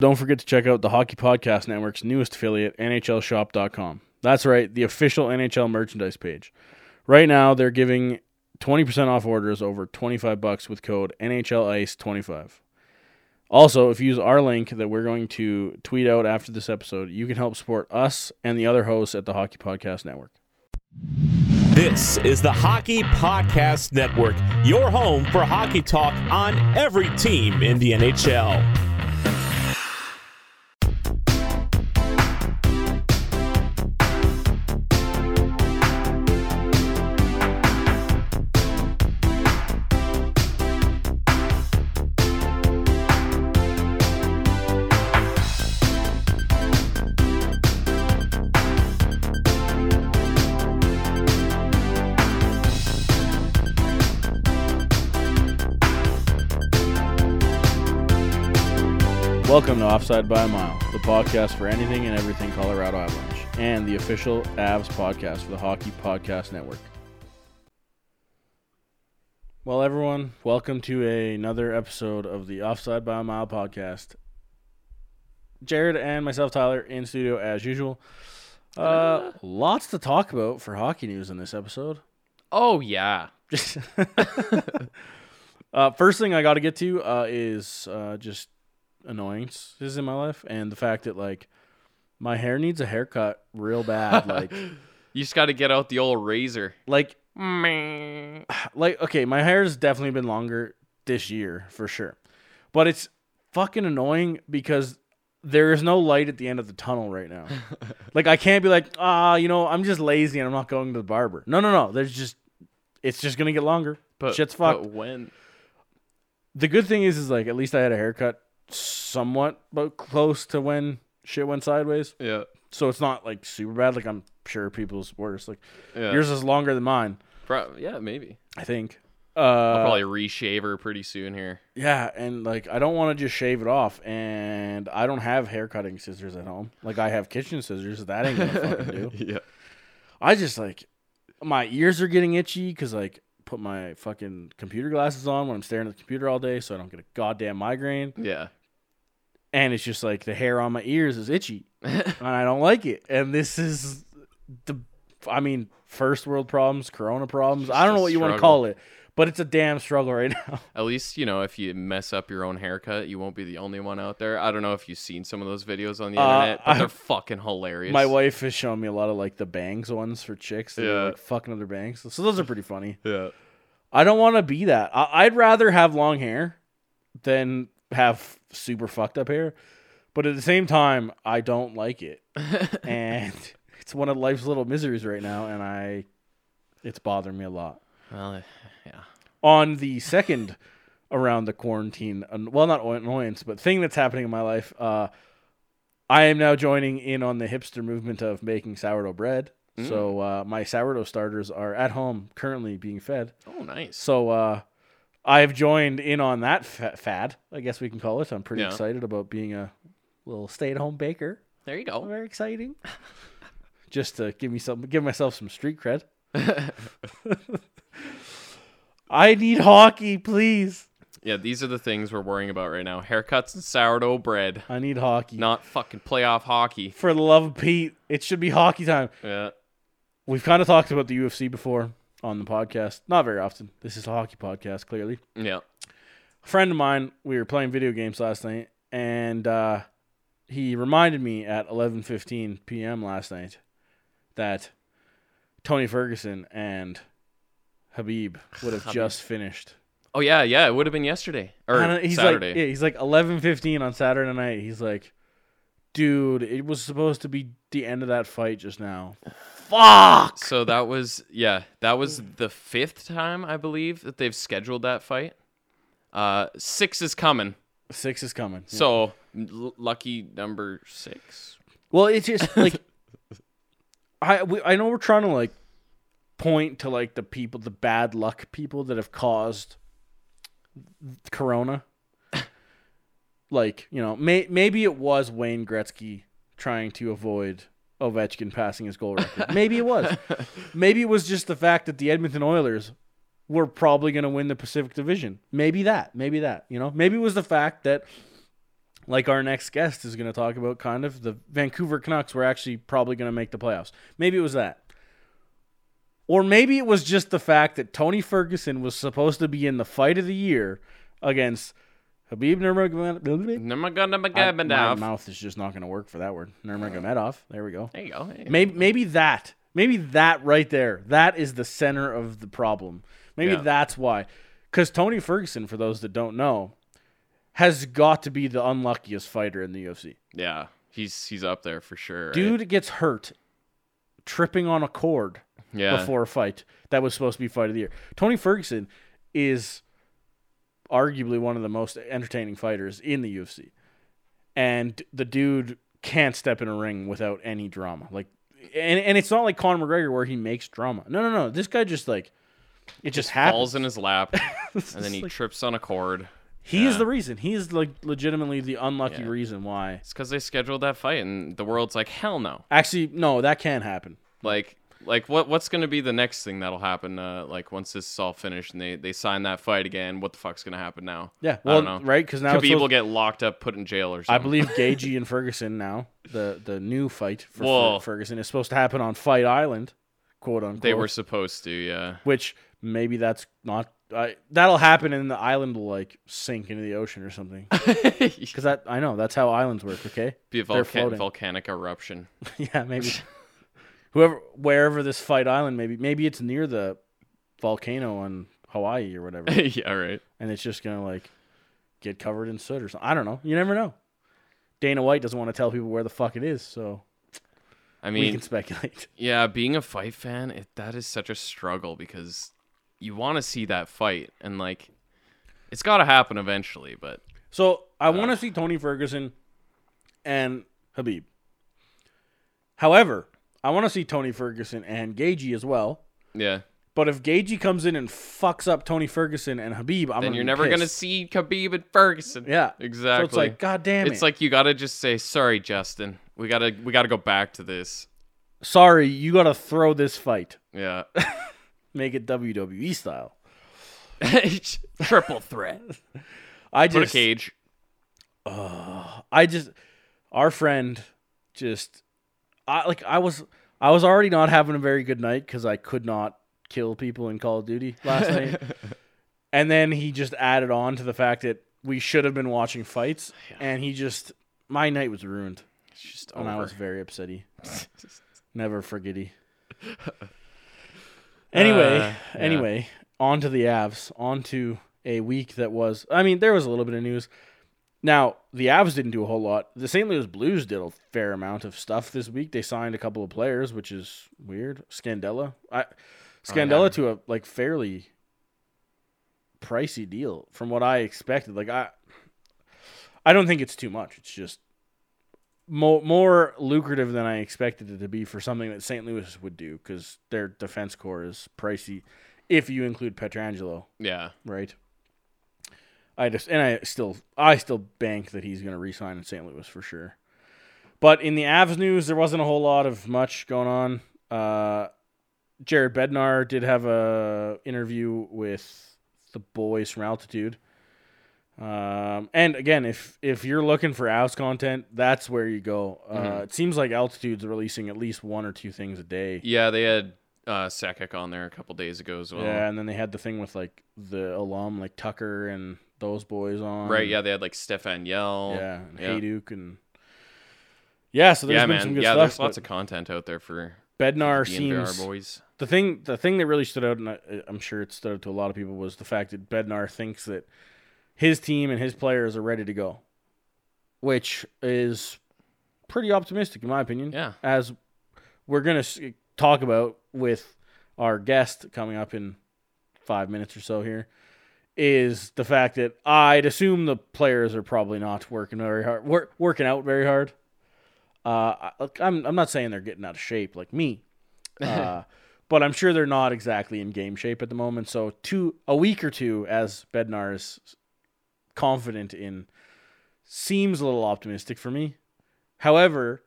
Don't forget to check out the Hockey Podcast Network's newest affiliate, NHLShop.com. That's right, the official NHL merchandise page. Right now, they're giving 20% off orders over 25 bucks with code NHLICE25. Also, if you use our link that we're going to tweet out after this episode, you can help support us and the other hosts at the Hockey Podcast Network. This is the Hockey Podcast Network, your home for hockey talk on every team in the NHL. Welcome to Offside by a Mile, the podcast for anything and everything Colorado Avalanche, and the official Avs podcast for the Hockey Podcast Network. Well, everyone, welcome to another episode of the Offside by a Mile podcast. Jared and myself, Tyler, in studio as usual. Uh, lots to talk about for hockey news in this episode. Oh yeah. uh, first thing I got to get to uh, is uh, just annoyances in my life, and the fact that like my hair needs a haircut real bad. like, You just got to get out the old razor. like, Meh. like. Okay, my hair's definitely been longer this year for sure, but it's fucking annoying because there is no light at the end of the tunnel right now. like, I can't be like, ah, you know, I'm just lazy and I'm not going to the barber. No, no, no. There's just, it's just gonna get longer. But Shit's fucked. But when? the good thing is, is like at least I had a haircut somewhat, but close to when shit went sideways. Yeah. So it's not like super bad. Like I'm sure people's worse. Like Yeah. yours is longer than mine. Pro- yeah, maybe. I think. Uh, I'll probably reshave her pretty soon here. yeah, and like I don't want to just shave it off, and I don't have hair cutting scissors at home. Like I have kitchen scissors. That ain't gonna fucking do. yeah. I just like my ears are getting itchy because like put my fucking computer glasses on when I'm staring at the computer all day, so I don't get a goddamn migraine. Yeah. And it's just like the hair on my ears is itchy and I don't like it. And this is the, I mean, first world problems, Corona problems. I don't know what you want to call it, but it's a damn struggle right now. At least, you know, if you mess up your own haircut, you won't be the only one out there. I don't know if you've seen some of those videos on the Uh, internet, but I- they're fucking hilarious. My wife has shown me a lot of like the bangs ones for chicks. That Yeah. like fucking other bangs. So those are pretty funny. Yeah. I don't want to be that. I- I'd rather have long hair than have super fucked up hair. But at the same time, I don't like it. and it's one of life's little miseries right now. And I, it's bothering me a lot. Well, uh, yeah. on the second around the quarantine well not annoyance but thing that's happening in my life uh i am now joining in on the hipster movement of making sourdough bread so uh my sourdough starters are at home currently being fed Oh, nice. so uh i have joined in on that fa- fad i guess we can call it i'm pretty Yeah. excited about being a little stay-at-home baker There you go. very exciting just to give me some give myself some street cred i need hockey please Yeah, these are the things we're worrying about right now. Haircuts and sourdough bread. I need hockey. Not fucking playoff hockey. For the love of Pete, it should be hockey time. Yeah. We've kind of talked about the UFC before on the podcast. Not very often. This is a hockey podcast, clearly. Yeah. A friend of mine, we were playing video games last night, and uh, he reminded me at 11:15 p.m. last night that Tony Ferguson and Khabib would have Khabib. just finished. Oh yeah, yeah. It would have been yesterday or he's Saturday. like, yeah, he's like 11:15 on Saturday night. He's like, dude, it was supposed to be the end of that fight just now. Fuck. So that was yeah, that was the fifth time I believe that they've scheduled that fight. Uh, six is coming. Six is coming. Yeah. So l- lucky number six. well, it's just like I we, I know we're trying to like point to like the people, the bad luck people that have caused Corona. like you know, may, maybe it was Wayne Gretzky trying to avoid Ovechkin passing his goal record. maybe it was. Maybe it was just the fact that the Edmonton Oilers were probably going to win the Pacific Division. Maybe that. Maybe that. You know. Maybe it was the fact that like our next guest is going to talk about, kind of the Vancouver Canucks were actually probably going to make the playoffs. Maybe it was that. Or maybe it was just the fact that Tony Ferguson was supposed to be in the fight of the year against Khabib Nurmagomedov. My mouth is just not going to work for that word. Nurmagomedov. There we go. There you go. Hey. Maybe maybe that. Maybe that right there. That is the center of the problem. Maybe Yeah. that's why. Because Tony Ferguson, for those that don't know, has got to be the unluckiest fighter in the UFC. Yeah, he's he's up there for sure. right? Dude gets hurt tripping on a cord yeah. before a fight that was supposed to be fight of the year. Tony Ferguson is arguably one of the most entertaining fighters in the UFC. And the dude can't step in a ring without any drama. Like and and it's not like Conor McGregor where he makes drama. No, no, no. This guy just like it just happens. falls in his lap, and then he like- trips on a cord. he is the reason. He is like legitimately the unlucky Yeah. reason why. It's because they scheduled that fight, and the world's like, hell no. Actually, no, that can't happen. Like, like what what's gonna be the next thing that'll happen? Uh, like once this is all finished and they they sign that fight again, what the fuck's gonna happen now? Yeah, I well, don't know. right? Because now will supposed- get locked up, put in jail, or something I believe Gaethje and Ferguson now the the new fight for. Fer- Ferguson is supposed to happen on Fight Island, quote unquote. they were supposed to. Yeah. which maybe that's not. I that'll happen and the island will like sink into the ocean or something. Because that I know that's how islands work. Okay, Be a floating. volcanic eruption. yeah, maybe. Whoever, wherever this Fight Island, maybe maybe it's near the volcano on Hawaii or whatever, yeah. Right. and it's just gonna like get covered in soot or something. I don't know. You never know. Dana White doesn't want to tell people where the fuck it is, so I mean, we can speculate. Yeah, being a fight fan, it, that is such a struggle because you want to see that fight and like it's got to happen eventually, but So I want to see Tony Ferguson and Khabib. However, I want to see Tony Ferguson and Gaethje as well. yeah. But if Gaethje comes in and fucks up Tony Ferguson and Khabib, I'm Then you're never going to see Khabib and Ferguson. Yeah, Exactly. So it's like, God damn it! It's like you got to just say, "Sorry, Justin. We got to we got to go back to this." sorry, you got to throw this fight, Yeah. make it WWE style. Triple threat. I Put a just, cage. I just, our friend, just, I like, I was, I was already not having a very good night because I could not kill people in Call of Duty last night. And then he just added on to the fact that we should have been watching fights, and he just my night was ruined, It's just and I was very upsetty. Never forgetty. Anyway, Uh, yeah. anyway, on to the Avs. On to a week that was. I mean, there was a little bit of news. Now the Avs didn't do a whole lot. The St. Louis Blues did a fair amount of stuff this week. They signed a couple of players, which is weird. Scandella, I Scandella yeah. to a like fairly pricey deal from what I expected. Like I, I don't think it's too much. It's just more more lucrative than I expected it to be for something that St. Louis would do because their defense core is pricey if you include Pietrangelo, Yeah. right? I just and I still I still bank that he's going to re-sign in St. Louis for sure. But in the Avs news, there wasn't a whole lot of much going on. Uh, Jared Bednar did have a interview with the boys from Altitude. Um, and again, if if you're looking for Avs content, that's where you go. Uh, Mhm. It seems like Altitude's releasing at least one or two things a day. Yeah, they had uh Sakic on there a couple days ago as well. Yeah, and then they had the thing with like the alum, like Tucker and those boys on. Right, yeah, they had like Stéphane Yelle. yeah, and yeah. Hejduk and yeah. So there's yeah, been man. some good yeah, stuff. there's lots of content out there for Bednar the seems boys. the thing. The thing that really stood out, and I, I'm sure it stood out to a lot of people, was the fact that Bednar thinks that his team and his players are ready to go, which is pretty optimistic in my opinion. Yeah. as we're gonna talk about with our guest coming up in five minutes or so here is the fact that I'd assume the players are probably not working very hard, work, working out very hard. Uh, I- I'm I'm not saying they're getting out of shape like me, uh, but I'm sure they're not exactly in game shape at the moment. So two a week or two, as Bednar is confident in, seems a little optimistic for me. However,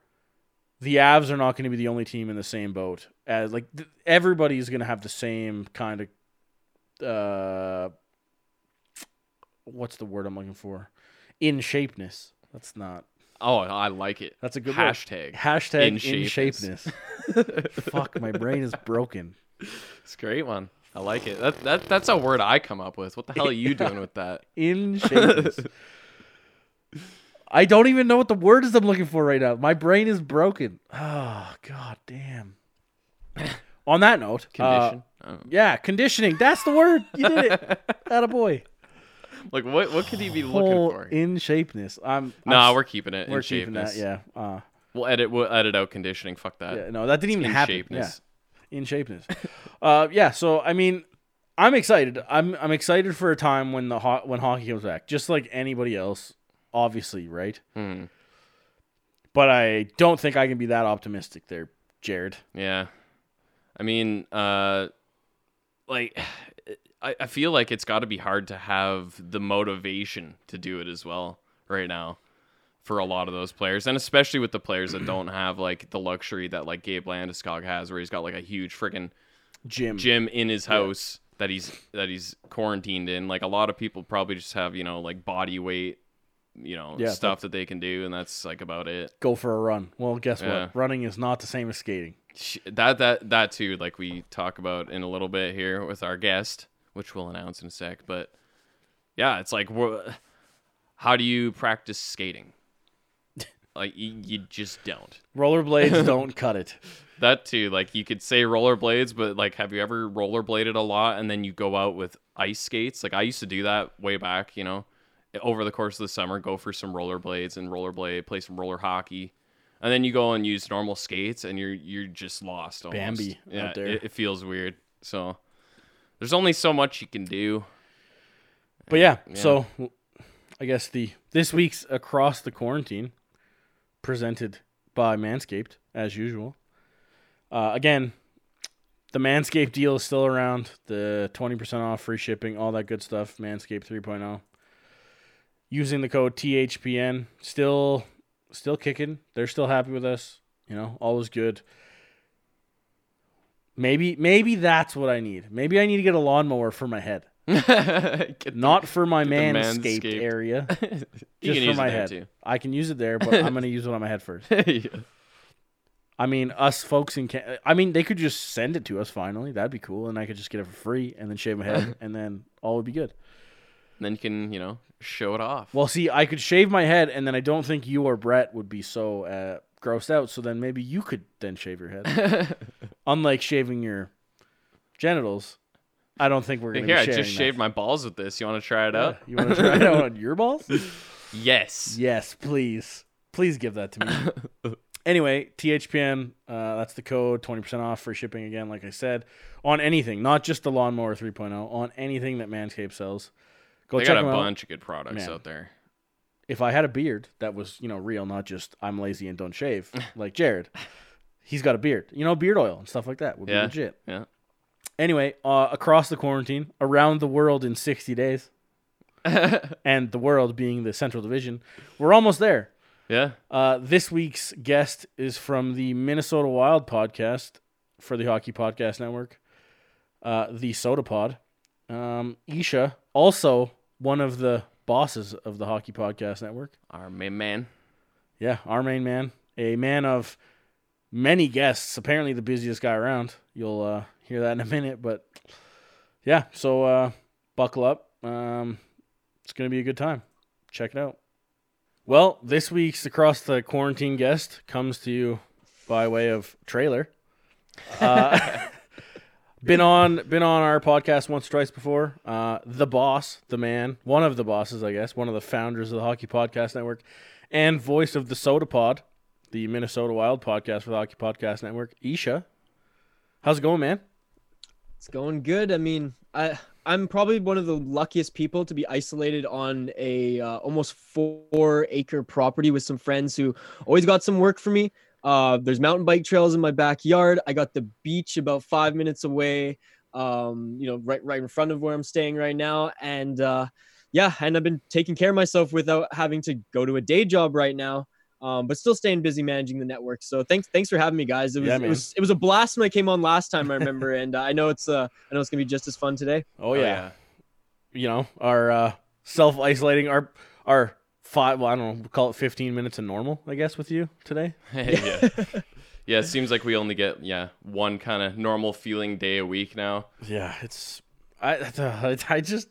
the Avs are not going to be the only team in the same boat as like th- everybody's going to have the same kind of uh what's the word I'm looking for? In shapeness. That's not. Oh, I like it. That's a good word. hashtag. Hashtag In in shapeness. shapeness. Fuck, my brain is broken. It's a great one. I like it. That that that's a word I come up with. What the hell are you doing with that? In shapeness. I don't even know what the word is I'm looking for right now. My brain is broken. Oh god damn. On that note, uh, Condition. Oh. yeah, conditioning. That's the word. You did it. Atta boy. Like what? What could he be looking for? in shapeness. I'm. Nah, I'm, we're keeping it. we're in keeping that. Yeah. Uh, We'll edit. We'll edit out conditioning. Fuck that. yeah. No, that didn't even in happen. shapeness. Yeah. In shapeness. uh, yeah. So I mean, I'm excited. I'm I'm excited for a time when the ho- when hockey comes back, just like anybody else, obviously, right? Hmm. But I don't think I can be that optimistic there, Jared. Yeah. I mean, uh, like, I, I feel like it's got to be hard to have the motivation to do it as well right now for a lot of those players, and especially with the players that don't have like the luxury that like Gabe Landeskog has, where he's got like a huge freaking Jim. gym in his house that he's that he's quarantined in. Like a lot of people probably just have you know like body weight, you know Yeah, stuff that they can do, and that's like about it. Go for a run. Well, guess Yeah. what? Running is not the same as skating. That that that too like we talk about in a little bit here with our guest which we'll announce in a sec but yeah it's like how do you practice skating like you, you just don't Rollerblades don't cut it. that too like you could say rollerblades but like have you ever rollerbladed a lot and then you go out with ice skates like i used to do that way back you know over the course of the summer go for some rollerblades and rollerblade play some roller hockey and then you go and use normal skates and you're you're just lost almost. Bambi out yeah there. It, it feels weird so there's only so much you can do But yeah, Yeah. so I guess the this week's across the quarantine presented by Manscaped as usual. Uh, again, the Manscaped deal is still around. The twenty percent off, free shipping, all that good stuff. Manscaped 3.0. Using the code THPN, still still kicking. They're still happy with us. You know, all is good. Maybe maybe that's what I need. Maybe I need to get a lawnmower for my head. The- Not for my manscaped, Manscaped. area, just for my head. too I can use it there, but I'm gonna use it on my head first. Yeah. I mean, us folks in Can- I mean, they could just send it to us finally. That'd be cool, and I could just get it for free, and then shave my head, and then all would be good. then you can you know show it off Well, see, I could shave my head, and then I don't think you or Brett would be so uh, grossed out. So then maybe you could then shave your head. Unlike shaving your genitals, I don't think we're gonna. here i just that. shaved my balls with this you want to try it Yeah. out You want to try it out on your balls? yes Yes, please. Please give that to me. anyway, THPN, uh, that's the code, 20% off, free shipping again, like I said, on anything, not just the Lawnmower 3.0, on anything that Manscaped sells. Go they check got a them out. bunch of good products Man. out there If I had a beard that was, you know, real, not just I'm lazy and don't shave, like Jared, he's got a beard. You know, beard oil and stuff like that would be legit. yeah Anyway, uh, across the quarantine, around the world in 60 days, and the world being the Central Division, we're almost there. yeah Uh, this week's guest is from the Minnesota Wild podcast for the Hockey Podcast Network, uh, the Soda Pod. Um, Isha, also one of the bosses of the Hockey Podcast Network. our main man Yeah, our main man, a man of many guests. Apparently, the busiest guy around. You'll uh, hear that in a minute, but yeah. So uh, buckle up. Um, it's gonna be a good time. Check it out. Well, this week's across the quarantine guest comes to you by way of trailer. Uh, been on been on our podcast once twice before. Uh, the boss, the man, one of the bosses, I guess, one of the founders of the Hockey Podcast Network, and voice of the Soda Pod, the Minnesota Wild podcast for the Hockey Podcast Network. Isha, how's it going, man? It's going good. I mean, I I'm probably one of the luckiest people to be isolated on a uh, almost four acre property with some friends who always got some work for me. Uh, there's mountain bike trails in my backyard. I got the beach about five minutes away. Um, you know, right right in front of where I'm staying right now, and uh, yeah, and I've been taking care of myself without having to go to a day job right now. Um, but still staying busy managing the network. So thanks, thanks for having me, guys. It was, Yeah, it was, it was a blast when I came on last time. I remember, and uh, I know it's, uh, I know it's gonna be just as fun today. Oh, yeah. you know, our uh, self isolating, our our five. Well, I don't know. We'll call it fifteen minutes of normal. I guess with you today. yeah. Yeah, it seems like we only get yeah one kind of normal feeling day a week now. Yeah, it's I I just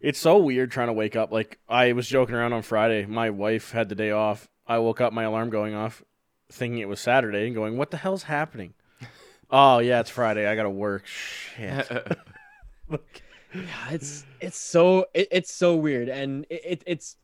it's so weird trying to wake up. Like I was joking around on Friday. My wife had the day off. I woke up, my alarm going off, thinking it was Saturday, and going, "What the hell's happening?" oh yeah, it's Friday. I gotta work. Shit. yeah, it's it's so it, it's so weird, and it, it it's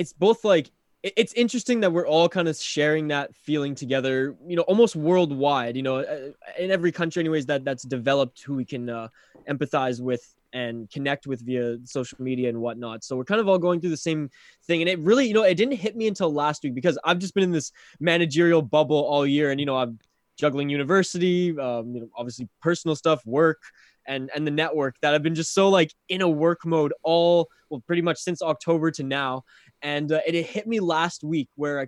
it's both like it's interesting that we're all kind of sharing that feeling together you know almost worldwide you know uh, in every country anyways that that's developed who we can uh, empathize with and connect with via social media and whatnot. So we're kind of all going through the same thing. And it really you know it didn't hit me until last week because i've just been in this managerial bubble all year and you know i'm juggling university um, you know obviously personal stuff work and and the network that i've been just so like in a work mode all well pretty much since october to now and uh, it, it hit me last week where I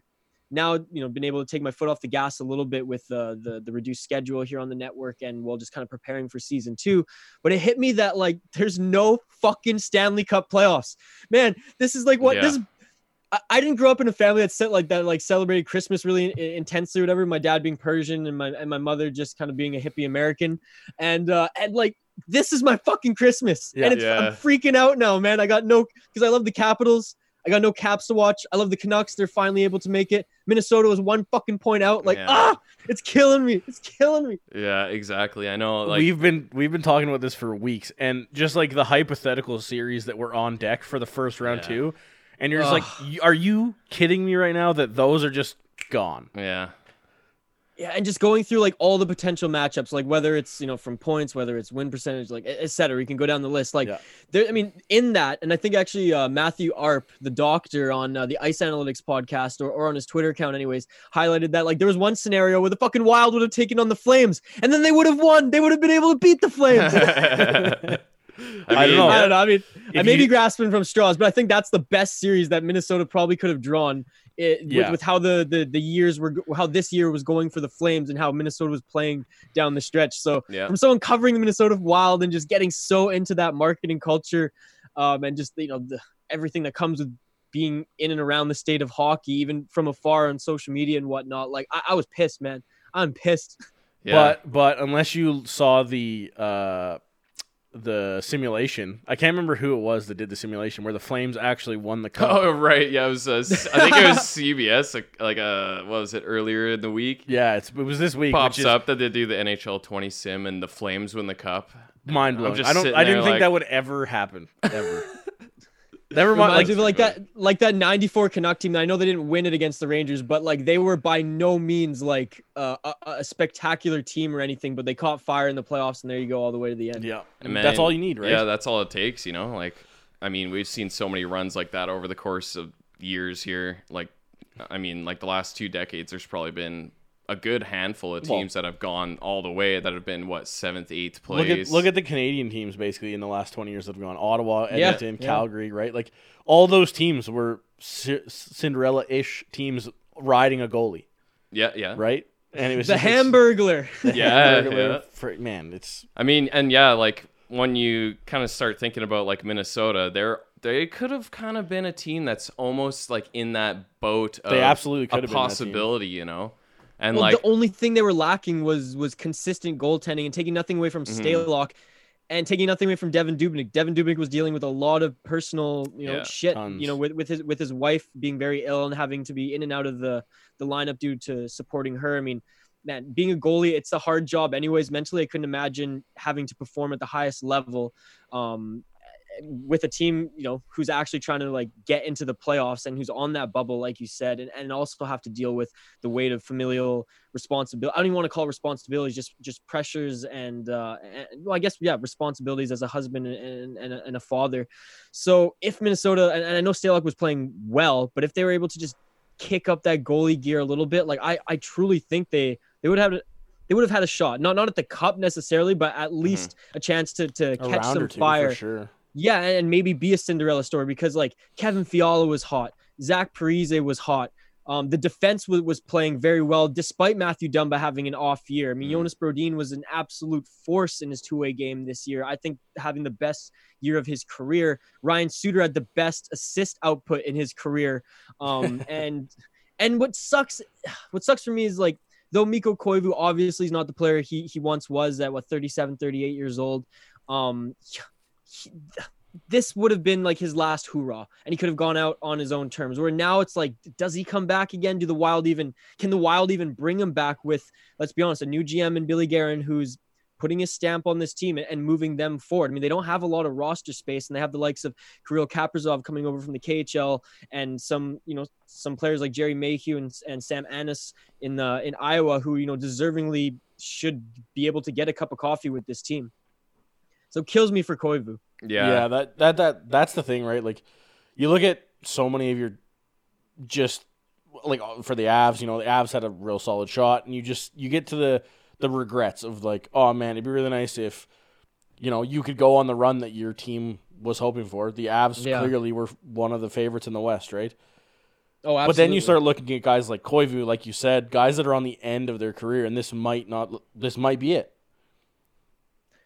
now you know been able to take my foot off the gas a little bit with uh, the the reduced schedule here on the network and while just kind of preparing for season two. But it hit me that like there's no fucking Stanley Cup playoffs, man. This is like what Yeah. this. I- I didn't grow up in a family that set like that, like celebrated Christmas really in- intensely, or whatever. My dad being Persian and my and my mother just kind of being a hippie American, and uh, and like this is my fucking Christmas, Yeah. and it's, Yeah. I'm freaking out now, man. I got no because I love the Capitals. I got no Caps to watch. I love the Canucks. They're finally able to make it. Minnesota was one fucking point out. Like Yeah. ah, it's killing me. It's killing me. yeah, exactly. I know. Like we've been we've been talking about this for weeks, and just like the hypothetical series that were on deck for the first round Yeah. too, and you're just like, Ugh. "Y- are you kidding me right now that those are just gone? yeah, Yeah, and just going through like all the potential matchups, like whether it's you know from points, whether it's win percentage, like et cetera. You can go down the list. Like Yeah. there, I mean, in that, and I think actually uh, Matthew Arp, the doctor on uh, the Ice Analytics podcast or, or on his Twitter account, anyways, highlighted that like there was one scenario where the fucking Wild would have taken on the Flames, and then they would have won. They would have been able to beat the Flames. I, I don't mean, know. I don't know. I mean, I If may be grasping from straws, but I think that's the best series that Minnesota probably could have drawn. It, Yeah. with, with how the, the the years were, how this year was going for the Flames, and how Minnesota was playing down the stretch. So Yeah. from someone covering the Minnesota Wild and just getting so into that marketing culture, um, and just you know the, everything that comes with being in and around the state of hockey, even from afar on social media and whatnot. Like I, I was pissed, man. I'm pissed. yeah. But but unless you saw the uh the simulation, I can't remember who it was that did the simulation where the Flames actually won the cup. Oh right, yeah. It was. Uh, I think it was CBS. Like, like uh, what was it earlier in the week? Yeah, it's it was this week. Pops is up that they do the NHL 20 sim and the Flames win the cup. mind blowing. I don't. I didn't think like- that would ever happen. Ever. Never mind. Reminds Like, me like that, like that '94 Canuck team. I know they didn't win it against the Rangers, but like they were by no means like uh, a, a spectacular team or anything. But they caught fire in the playoffs, and there you go, all the way to the end. yeah, And that's all you need, right? Yeah, that's all it takes. You know, like I mean, we've seen so many runs like that over the course of years here. Like, I mean, like the last two decades, there's probably been a good handful of Well- teams that have gone all the way that have been what seventh, eighth Look place. at look at the Canadian teams basically in the last twenty years that have gone Ottawa, Yeah, Edmonton, yeah. Calgary, right? Like all those teams were ci- Cinderella-ish teams riding a goalie, yeah, yeah, right? And it was The just- Hamburglar. the Yeah, Hamburglar yeah. fr- man, it's I mean, and yeah, like when you kind of start thinking about like Minnesota, they're they could have kind of been a team that's almost like in that boat. Of They absolutely could a have been possibility, you know. And well, like, the only thing they were lacking was was consistent goaltending and taking nothing away from Mhm. Stalock and taking nothing away from Devan Dubnyk. Devan Dubnyk was dealing with a lot of personal, you know, Yeah, shit, tons. you know, with, with his with his wife being very ill and having to be in and out of the the lineup due to supporting her. I mean, man, being a goalie, it's a hard job anyways. Mentally, I couldn't imagine having to perform at the highest level. Um, with a team, you know, who's actually trying to like get into the playoffs and who's on that bubble, like you said, and, and also have to deal with the weight of familial responsibility. I don't even want to call responsibilities, just just pressures and, uh, and well, I guess yeah, responsibilities as a husband and and, a, and a father. So if Minnesota and, and I know Stalock was playing well, but if they were able to just kick up that goalie gear a little bit, like I I truly think they they would have. They would have had a shot, not not at the cup necessarily, but at least a chance to to a catch some fire. for sure. Yeah, and maybe be a Cinderella story because like Kevin Fiala was hot, Zach Parise was hot, Um, the defense was, was playing very well despite Mathew Dumba having an off year. I mean, Mhm. Jonas Brodin was an absolute force in his two way game this year. I think having the best year of his career. Ryan Suter had the best assist output in his career. Um, and and what sucks, what sucks for me is like though Mikko Koivu obviously is not the player he he once was at what 37, 38 years old. Um, he- this would have been like his last hoorah and he could have gone out on his own terms where now it's like does he come back again? Do the wild even can the wild even bring him back with let's be honest a new gm and billy Guerin who's putting his stamp on this team and, moving them forward? I mean they don't have a lot of roster space and they have the likes of kirill kaprizov coming over from the khl and some you know some players like gerry mayhew and, and sam anas in the in iowa who you know deservingly should be able to get a cup of coffee with this team so it kills me for koivu Yeah. yeah, that that that that's the thing, right? Like, you look at so many of your just like uh, for the Avs, you know, the Avs had a real solid shot, and you just you get to the the regrets of like, oh man, it'd be really nice if you know you could go on the run that your team was hoping for. The Avs Yeah. clearly were one of the favorites in the West, right? oh absolutely. But then you start looking at guys like Koivu, like you said, guys that are on the end of their career, and this might not, this might be it.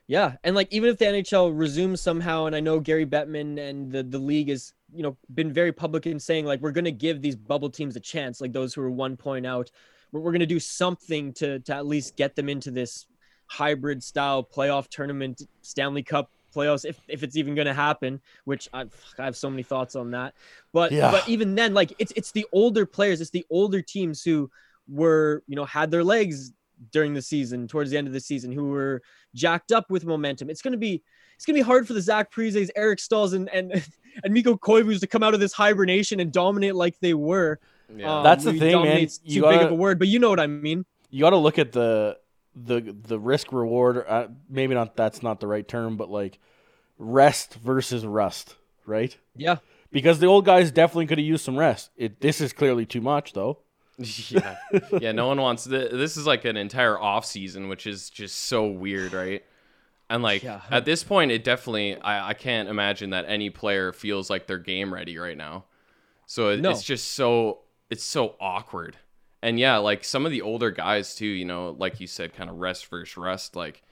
Yeah, and like even if the NHL resumes somehow, and I know Gary Bettman and the the league is you know been very public in saying like we're going to give these bubble teams a chance, like those who are one point out, we're, we're going to do something to to at least get them into this hybrid style playoff tournament, Stanley Cup playoffs, if if it's even going to happen. Which I I have so many thoughts on that, but Yeah. but even then, like it's it's the older players, it's the older teams who were you know had their legs during the season, towards the end of the season, who were jacked up with momentum. It's gonna be it's gonna be hard for the Zach Parises, Eric Staals, and and and Mikko Koivus to come out of this hibernation and dominate like they were. Yeah. Um, That's the thing, man. dominate's You too big gotta- of a word, but you know what I mean. you got to look at the the the risk reward. Uh, maybe not. That's not the right term, but like rest versus rust, right? Yeah, Because the old guys definitely could have used some rest. It this is clearly too much, though. yeah. yeah, no one wants th- this is like an entire off season, which is just so weird, right? And like Yeah. at this point, it definitely I, I can't imagine that any player feels like they're game ready right now. So it, No. it's just so it's so awkward. And yeah, like some of the older guys too, you know, like you said, kind of rest versus rest. Like,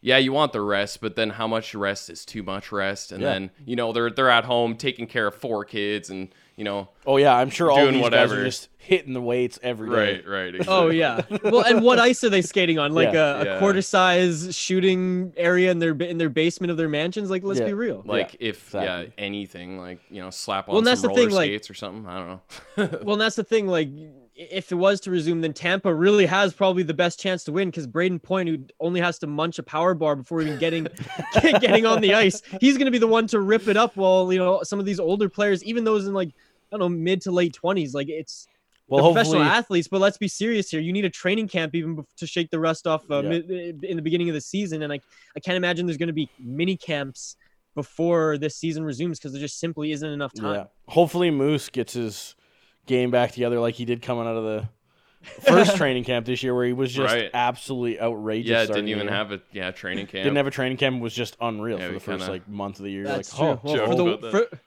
yeah, you want the rest, but then how much rest is too much rest? And Yeah. then you know they're they're at home taking care of four kids, and you know, Oh yeah, I'm sure all Doing these guys are just hitting the weights every day. right, right. Oh, exactly. Oh yeah. Well, and what ice are they skating on? Like Yeah. a, a Yeah. quarter size shooting area in their in their basement of their mansions. Like, let's Yeah. be real. like if yeah anything like you know slap on Well, and that's some the roller thing, like- skates or something i don't know Well, and that's the thing. Like, if it was to resume, then Tampa really has probably the best chance to win because Brayden Point, who only has to munch a power bar before even getting getting on the ice, he's going to be the one to rip it up. While you know some of these older players, even those in like I don't know mid to late twenties, like it's Well, professional athletes. But let's be serious here. You need a training camp even to shake the rust off uh, Yeah. mid, in the beginning of the season, and I I can't imagine there's going to be mini camps before this season resumes because there just simply isn't enough time. yeah. Hopefully, Moose gets his game back together like he did coming out of the first training camp this year, where he was just Right. absolutely outrageous. yeah didn't even have a yeah training camp Didn't have a training camp. Was just unreal Yeah, for the first kinda- like month of the year. That's like, true. oh, Well, for the for, f-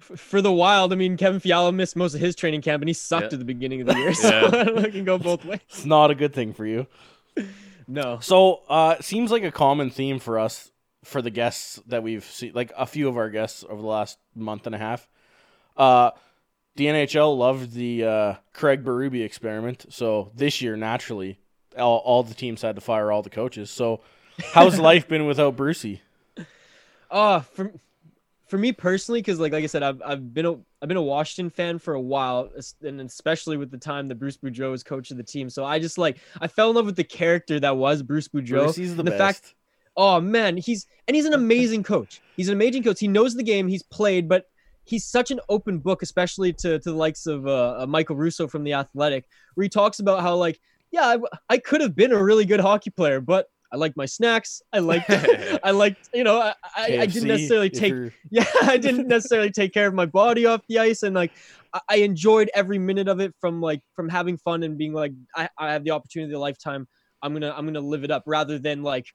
for the Wild, I mean, Kevin Fiala missed most of his training camp, and he sucked Yeah. at the beginning of the year. So Yeah. it can go both ways. it's not a good thing for you. No. So, uh, it seems like a common theme for us for the guests that we've seen, like a few of our guests over the last month and a half. Uh, the NHL loved the uh, Craig Berube experiment, so this year naturally, all, all the teams had to fire all the coaches. So, how's life been without Brucey? Uh for for me personally, because like like I said, I've I've been a I've been a Washington fan for a while, and especially with the time that Bruce Boudreau was coach of the team. So I just like I fell in love with the character that was Bruce Boudreau. Brucey's the, the best. fact Oh man, he's and he's an amazing coach. He's an amazing coach. He knows the game. He's played, but he's such an open book, especially to to the likes of uh, uh, Michael Russo from the Athletic, where he talks about how like, yeah, I, I could have been a really good hockey player, but I liked my snacks. I liked, I liked, you know, I, I, I didn't necessarily take yeah, I didn't necessarily take care of my body off the ice, and like I, I enjoyed every minute of it from like from having fun and being like I, I have the opportunity of a lifetime. I'm gonna I'm gonna live it up rather than like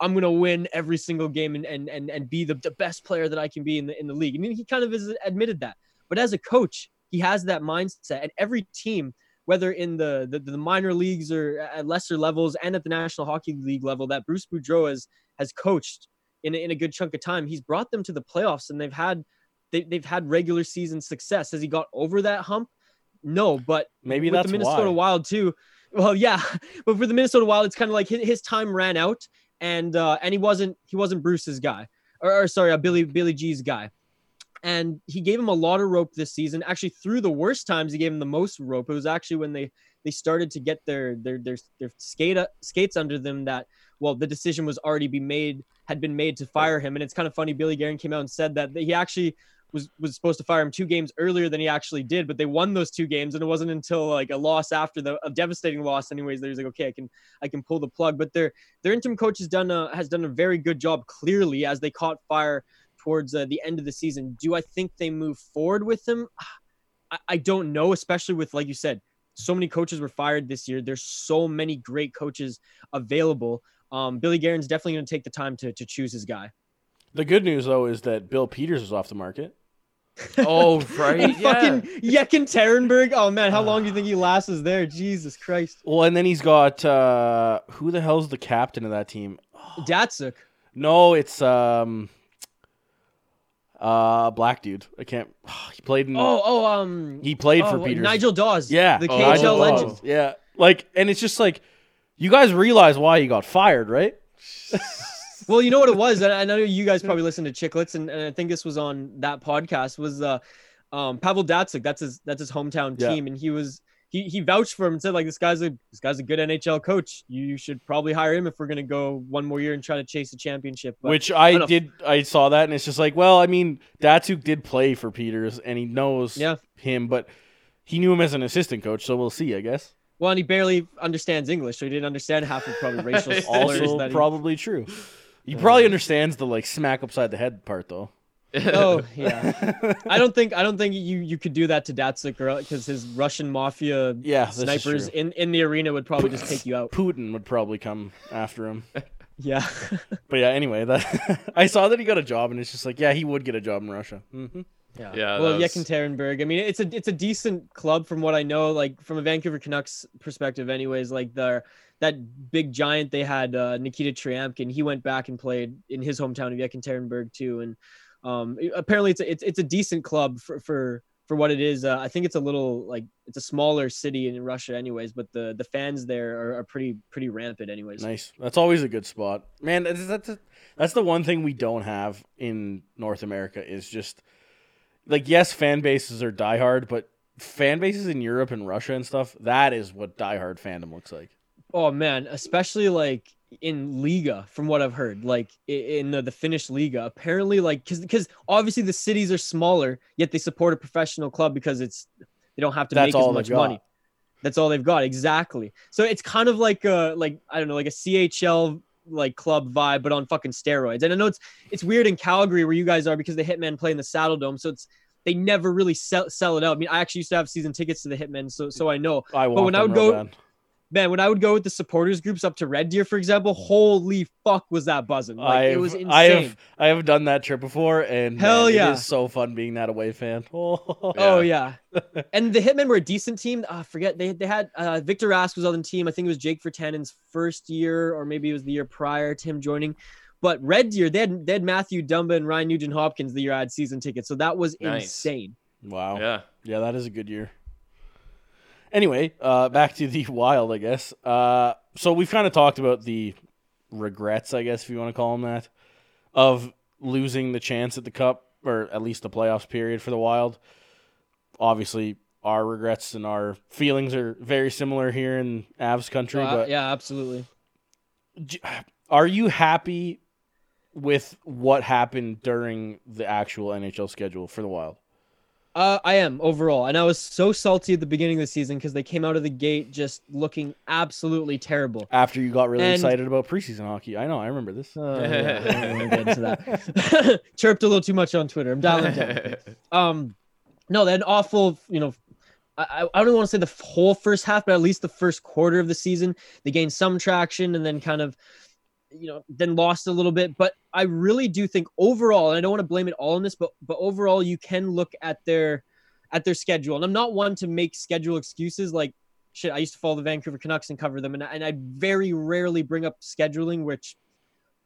I'm gonna win every single game and and and, and be the, the best player that I can be in the in the league. I mean, he kind of has admitted that. But as a coach, he has that mindset. And every team, whether in the, the the minor leagues or at lesser levels and at the National Hockey League level, that Bruce Boudreau has has coached in a, in a good chunk of time. He's brought them to the playoffs, and they've had they, they've had regular season success. Has he got over that hump? No, but Maybe with that's the Minnesota why. Wild too. Well, yeah, but for the Minnesota Wild, it's kind of like his, his time ran out, and uh, and he wasn't he wasn't Bruce's guy, or, or sorry, uh, Billy Billy G's guy, and he gave him a lot of rope this season. Actually, through the worst times, he gave him the most rope. It was actually when they they started to get their their their their skate uh, skates under them that well the decision was already be made had been made to fire him and it's kind of funny billy Guerin came out and said that he actually was was supposed to fire him two games earlier than he actually did but they won those two games and it wasn't until like a loss after the a devastating loss anyways that there's like okay i can i can pull the plug but their their interim coach has done a has done a very good job clearly as they caught fire towards uh, the end of the season do i think they move forward with him I, I don't know especially with like you said so many coaches were fired this year. There's so many great coaches available. Um, Billy Guerin's definitely going to take the time to, to choose his guy. The good news though is that Bill Peters is off the market. Oh, right. And yeah. fucking Yekaterinburg. Oh man, how long do you think he lasts us there? Jesus Christ. Well, and then he's got uh who the hell's the captain of that team? Datsyuk. No, it's um uh black dude. I can't. He played in. Oh, oh, um, he played oh, for what- Peters. Nigel Dawes. Yeah, the Oh, KHL Nigel legend. Dawes. Yeah, like, and it's just like, you guys realize why he got fired, right? Well, you know what it was. I know you guys probably listened to Chiclets, and, and I think this was on that podcast. Was uh, um, Pavel Datsyuk? That's his. That's his hometown Yeah. team, and he was he he vouched for him and said like this guy's a this guy's a good NHL coach. You should probably hire him if we're gonna go one more year and try to chase a championship. But Which I don't did. I saw that, and it's just like, well, I mean, Datsyuk did play for Peters, and he knows Yeah. him, but he knew him as an assistant coach, so we'll see, I guess. well, and he barely understands English, so he didn't understand half of probably racial slurs Also, that he. probably true. He probably understands the like smack upside the head part, though. Oh yeah, I don't think I don't think you you could do that to Datsyuk because his Russian mafia Yeah, snipers in in the arena would probably just take you out. Putin would probably come after him. Yeah. But yeah, anyway, that I saw that he got a job, and it's just like, yeah, he would get a job in Russia. hmm Yeah. Yeah, Well, that was- Yekaterinburg. I mean, it's a it's a decent club from what I know. Like from a Vancouver Canucks perspective, anyways. Like the that big giant they had, uh, Nikita Tryamkin. He went back and played in his hometown of Yekaterinburg too. And um, apparently, it's a, it's it's a decent club for for for what it is. Uh, I think it's a little like it's a smaller city in Russia, anyways. But the the fans there are, are pretty pretty rampant, anyways. Nice. That's always a good spot, man. That's that's, that's the one thing we don't have in North America is just like yes, fan bases are diehard, but fan bases in Europe and Russia and stuff. That is what diehard fandom looks like. Oh man, especially like in Liiga, from what I've heard, like in the, the Finnish Liiga, apparently, like because because obviously the cities are smaller, yet they support a professional club because it's they don't have to That's make as much money. That's all they've got, exactly. So it's kind of like a like I don't know, like a CHL like club vibe, but on fucking steroids. And I know it's it's weird in Calgary where you guys are because the Hitmen play in the Saddledome, so it's they never really sell sell it out. I mean, I actually used to have season tickets to the Hitmen, so so I know I want when I would go- bad. Man, when I would go with the supporters groups up to Red Deer, for example, holy fuck was that buzzing. Like I've, it was insane. I have I have done that trip before, and Hell man, yeah. it is so fun being that away fan. Oh, Oh yeah. and the Hitmen were a decent team. I forget they they had uh, Victor Rask was on the team. I think it was Jake Virtanen's first year, or maybe it was the year prior to him joining. But Red Deer, they had they had Mathew Dumba and Ryan Nugent Hopkins the year I had season tickets. So that was Nice. insane. wow. Yeah. Yeah, that is a good year. Anyway, uh, back to the wild, I guess. Uh, so we've kind of talked about the regrets, I guess, if you want to call them that, of losing the chance at the cup or at least the playoffs period for the wild. Obviously, our regrets and our feelings are very similar here in Avs country. Uh, but yeah, absolutely. are you happy with what happened during the actual NHL schedule for the wild? Uh, I am overall, and I was so salty at the beginning of the season because they came out of the gate just looking absolutely terrible. After you got really And- excited about preseason hockey, I know, I remember this. Uh, yeah, I get into that. Chirped a little too much on Twitter. I'm dialing down. Um, no, they had an awful, you know, I, I I don't want to say the whole first half, but at least the first quarter of the season, they gained some traction and then kind of, you know, then lost a little bit. But I really do think overall, and I don't want to blame it all on this, but but overall, you can look at their at their schedule. And I'm not one to make schedule excuses like shit. I used to follow the Vancouver Canucks and cover them, and, and I very rarely bring up scheduling, which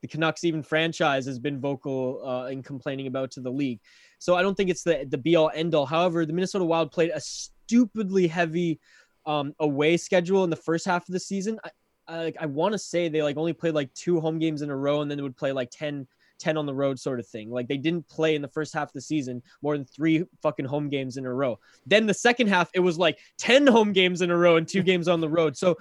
the Canucks even franchise has been vocal uh, in complaining about to the league. So I don't think it's the the be all end all. However, the Minnesota Wild played a stupidly heavy um, away schedule in the first half of the season. I, I, I want to say they like only played like two home games in a row, and then they would play like 10, 10 on the road sort of thing. Like they didn't play in the first half of the season more than three fucking home games in a row. Then the second half, it was like 10 home games in a row and two games on the road. So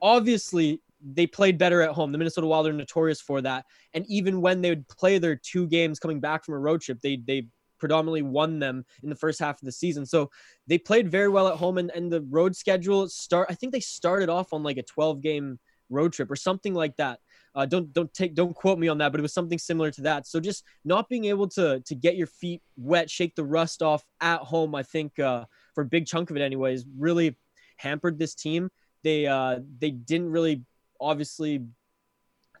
obviously they played better at home. The Minnesota Wild are notorious for that. And even when they would play their two games coming back from a road trip, they they predominantly won them in the first half of the season. So they played very well at home and, and the road schedule start I think they started off on like a 12 game road trip or something like that. Uh, don't don't take don't quote me on that, but it was something similar to that. So just not being able to to get your feet wet, shake the rust off at home, I think uh, for a big chunk of it, anyways, really hampered this team. They uh, they didn't really obviously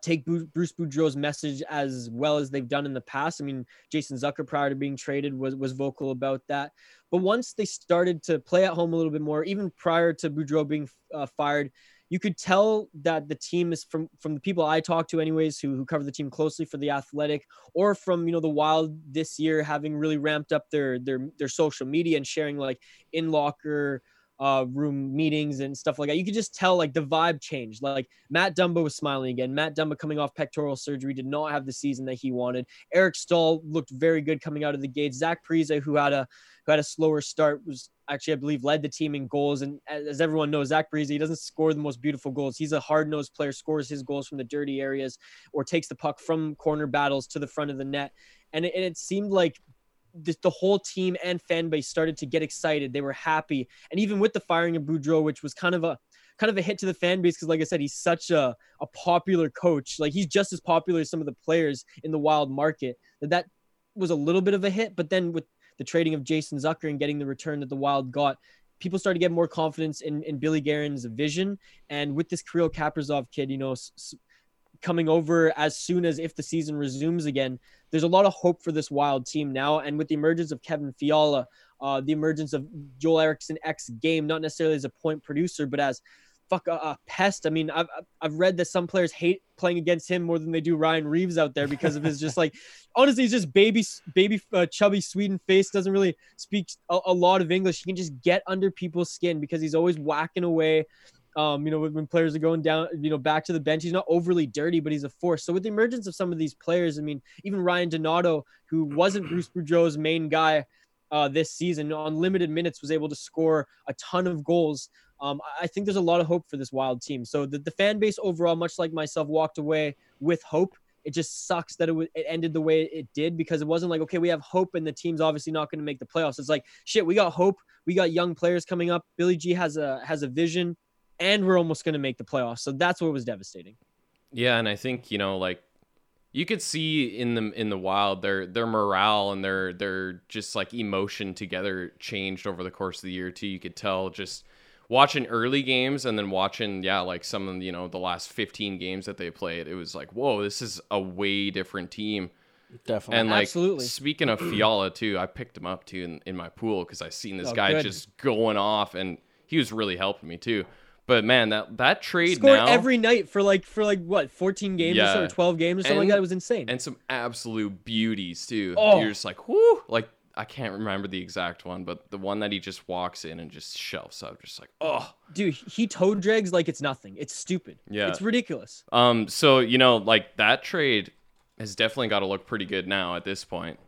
take Bruce Boudreau's message as well as they've done in the past. I mean, Jason Zucker prior to being traded was was vocal about that. But once they started to play at home a little bit more, even prior to Boudreau being uh, fired, you could tell that the team is from from the people I talk to, anyways, who who cover the team closely for the Athletic, or from you know the Wild this year having really ramped up their their their social media and sharing like in locker uh, room meetings and stuff like that. You could just tell like the vibe changed. Like Matt Dumba was smiling again. Matt Dumba coming off pectoral surgery did not have the season that he wanted. Eric Staal looked very good coming out of the gates. Zach Parise, who had a who had a slower start, was actually I believe led the team in goals. And as everyone knows, Zach Parise he doesn't score the most beautiful goals. He's a hard nosed player, scores his goals from the dirty areas or takes the puck from corner battles to the front of the net. And it, and it seemed like the, the whole team and fan base started to get excited. They were happy, and even with the firing of Boudreau, which was kind of a kind of a hit to the fan base because, like I said, he's such a, a popular coach. Like he's just as popular as some of the players in the wild market. That that was a little bit of a hit, but then with the trading of Jason Zucker and getting the return that the Wild got, people started to get more confidence in, in Billy Guerin's vision. And with this Kirill Kaprizov kid, you know, s- coming over as soon as if the season resumes again. There's a lot of hope for this wild team now. And with the emergence of Kevin Fiala, uh, the emergence of Joel Eriksson Ek's game, not necessarily as a point producer, but as fuck a, a, pest. I mean, I've I've read that some players hate playing against him more than they do Ryan Reaves out there because of his just like honestly, he's just baby baby uh, chubby Sweden face. Doesn't really speak a, a, lot of English. He can just get under people's skin because he's always whacking away. Um, you know, when players are going down, you know, back to the bench, he's not overly dirty, but he's a force. So with the emergence of some of these players, I mean, even Ryan Donato, who wasn't Bruce Boudreau's main guy uh, this season, on limited minutes, was able to score a ton of goals. Um, I think there's a lot of hope for this wild team. So the, the fan base overall, much like myself, walked away with hope. It just sucks that it, w- it ended the way it did because it wasn't like, okay, we have hope and the team's obviously not going to make the playoffs. It's like, shit, we got hope. We got young players coming up. Billy G has a has a vision and we're almost going to make the playoffs. So that's what was devastating. Yeah, and I think you know, like you could see in the in the wild their their morale and their their just like emotion together changed over the course of the year too. You could tell just watching early games and then watching yeah like some of you know the last 15 games that they played it was like whoa this is a way different team definitely and like Absolutely. speaking of fiala too i picked him up too in, in my pool because i seen this Oh, guy good. just going off and he was really helping me too but man that that trade Scored now every night for like for like what 14 games or, so, Yeah. or 12 games or something And- like that. It was insane. and some absolute beauties too. Oh. You're just like, whoo! Like I can't remember the exact one, but the one that he just walks in and just shelves up, just like, oh, Dude, he toe drags like it's nothing. It's stupid. Yeah. It's ridiculous. um. So you know, like that trade has definitely got to look pretty good now at this point.